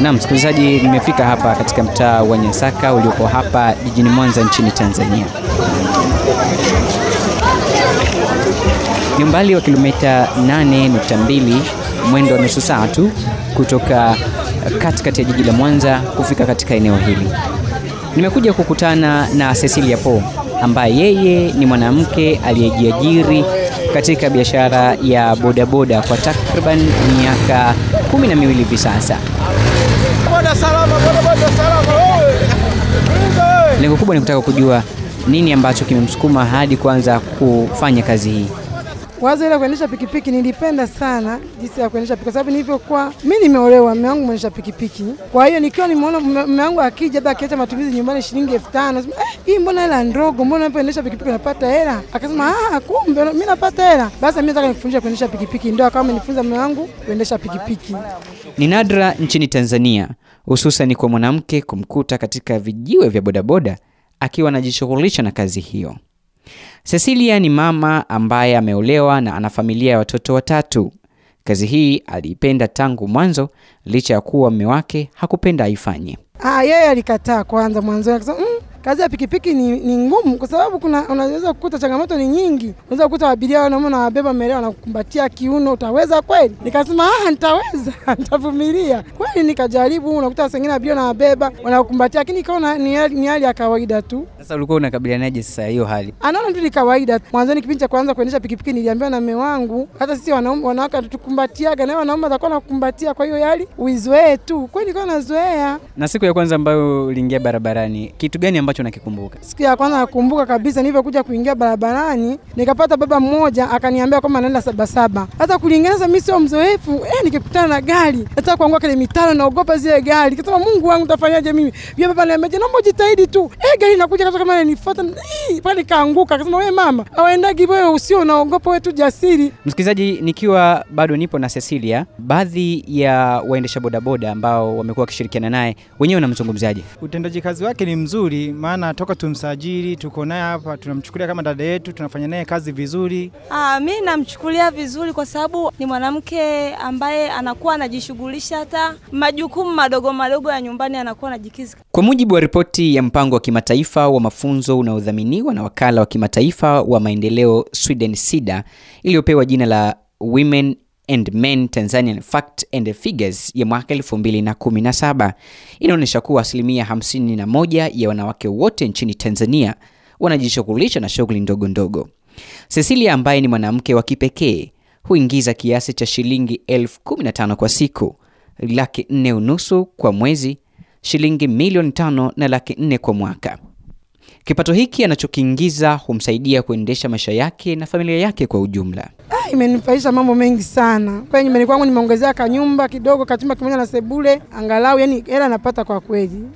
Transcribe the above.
Na msikilizaji, nimefika hapa katika mtaa wa Nyasaka uliopo hapa jijini Mwanza nchini Tanzania. Ni umbali wa kilomita 8.2 mwendo wa nusu saa tu kutoka katikati ya jiji la Mwanza kufika katika eneo hili. Nimekuja kukutana na Cecilia Po ambaye yeye ni mwanamke aliyejiajiri katika biashara ya bodaboda kwa takriban miaka kumi na miwili hivi sasa. Lengo kubwa ni kutaka kujua nini ambacho kimemsukuma hadi kuanza kufanya kazi hii. Wazo ile kuendesha pikipiki nilipenda sana jinsi ya kuendesha pikipiki, kwa sababu nilivyokuwa mimi nimeolewa, mume wangu mwendesha pikipiki. Kwa hiyo nikiwa nimeona mume wangu akija, labda akiacha matumizi nyumbani shilingi elfu tano eh, hii mbona hela ndogo, mbona unapoendesha pikipiki unapata hela? Akasema ah, kumbe mimi napata hela, basi mimi nataka nikufundishe kuendesha pikipiki. Ndio akawa amenifunza mume wangu kuendesha pikipiki. Ni nadra nchini Tanzania, hususan kwa mwanamke kumkuta katika vijiwe vya bodaboda akiwa anajishughulisha na kazi hiyo. Cecilia ni mama ambaye ameolewa na ana familia ya watoto watatu. Kazi hii aliipenda tangu mwanzo, licha ya kuwa mume wake hakupenda aifanye. Ah, yeye alikataa kwanza mwanzo, akasema mm, kazi ya pikipiki ni, ni ngumu kwa sababu kuna unaweza kukuta changamoto ni nyingi. Unaweza kukuta abiria wanaume na wabeba mbele na kiuno, utaweza kweli? Nikasema ah, nitaweza nitavumilia kweli. Nikajaribu, unakuta sengine abiria na wabeba wanakumbatia, lakini ikaona ni ni hali ya kawaida tu. Sasa ulikuwa unakabilianaje sasa hiyo hali? Anaona tu ni kawaida. Mwanzoni kipindi cha kwanza kuendesha pikipiki niliambiwa na mume wangu, hata sisi wanaume wanawake tukumbatiaga na wanaume watakuwa nakukumbatia, kwa hiyo hali uizoee tu. Kweli nikawa nazoea. Na siku ya kwanza ambayo uliingia barabarani, kitu gani ambacho unakikumbuka? Siku ya kwanza nakumbuka kabisa, nilivyokuja kuingia barabarani nikapata baba mmoja akaniambia kwamba anaenda Sabasaba. Hata kulingana mimi sio mzoefu eh, nikikutana na gari hata kuangua kile mitaro naogopa zile gari. Kasema Mungu wangu tafanyaje mimi? Pia baba ananiambia naomba ujitahidi tu. Eh, gari inakuja kama kama inanifuata. Pale kaanguka. Akasema wewe mama, awaendagi wewe usio unaogopa wewe tu jasiri. Msikilizaji, nikiwa bado nipo na Cecilia, baadhi ya waendesha bodaboda ambao wamekuwa wakishirikiana naye wenyewe unamzungumzaje? Utendaji kazi wake ni mzuri, maana toka tumsajili tuko naye hapa, tunamchukulia kama dada yetu, tunafanya naye kazi vizuri. Ah, mi namchukulia vizuri kwa sababu ni mwanamke ambaye anakuwa anajishughulisha hata majukumu madogo madogo ya nyumbani anakuwa anajikizi. Kwa mujibu wa ripoti ya mpango wa kimataifa wa mafunzo unaodhaminiwa na wakala wa kimataifa wa maendeleo Sweden SIDA iliyopewa jina la Women and Men Tanzanian Fact and Figures ya mwaka 2017 inaonyesha kuwa asilimia 51 ya wanawake wote nchini Tanzania wanajishughulisha na shughuli ndogo ndogo. Cecilia ambaye ni mwanamke wa kipekee huingiza kiasi cha shilingi elfu kumi na tano kwa siku, laki nne unusu kwa mwezi, shilingi milioni tano na laki nne kwa mwaka. Kipato hiki anachokiingiza humsaidia kuendesha maisha yake na familia yake kwa ujumla. Ah, imenifaisha mambo mengi sana. Kwa nyumbani kwangu nimeongezea kanyumba kidogo, kachumba kimoja na sebule, angalau yani hela napata kwa kweli.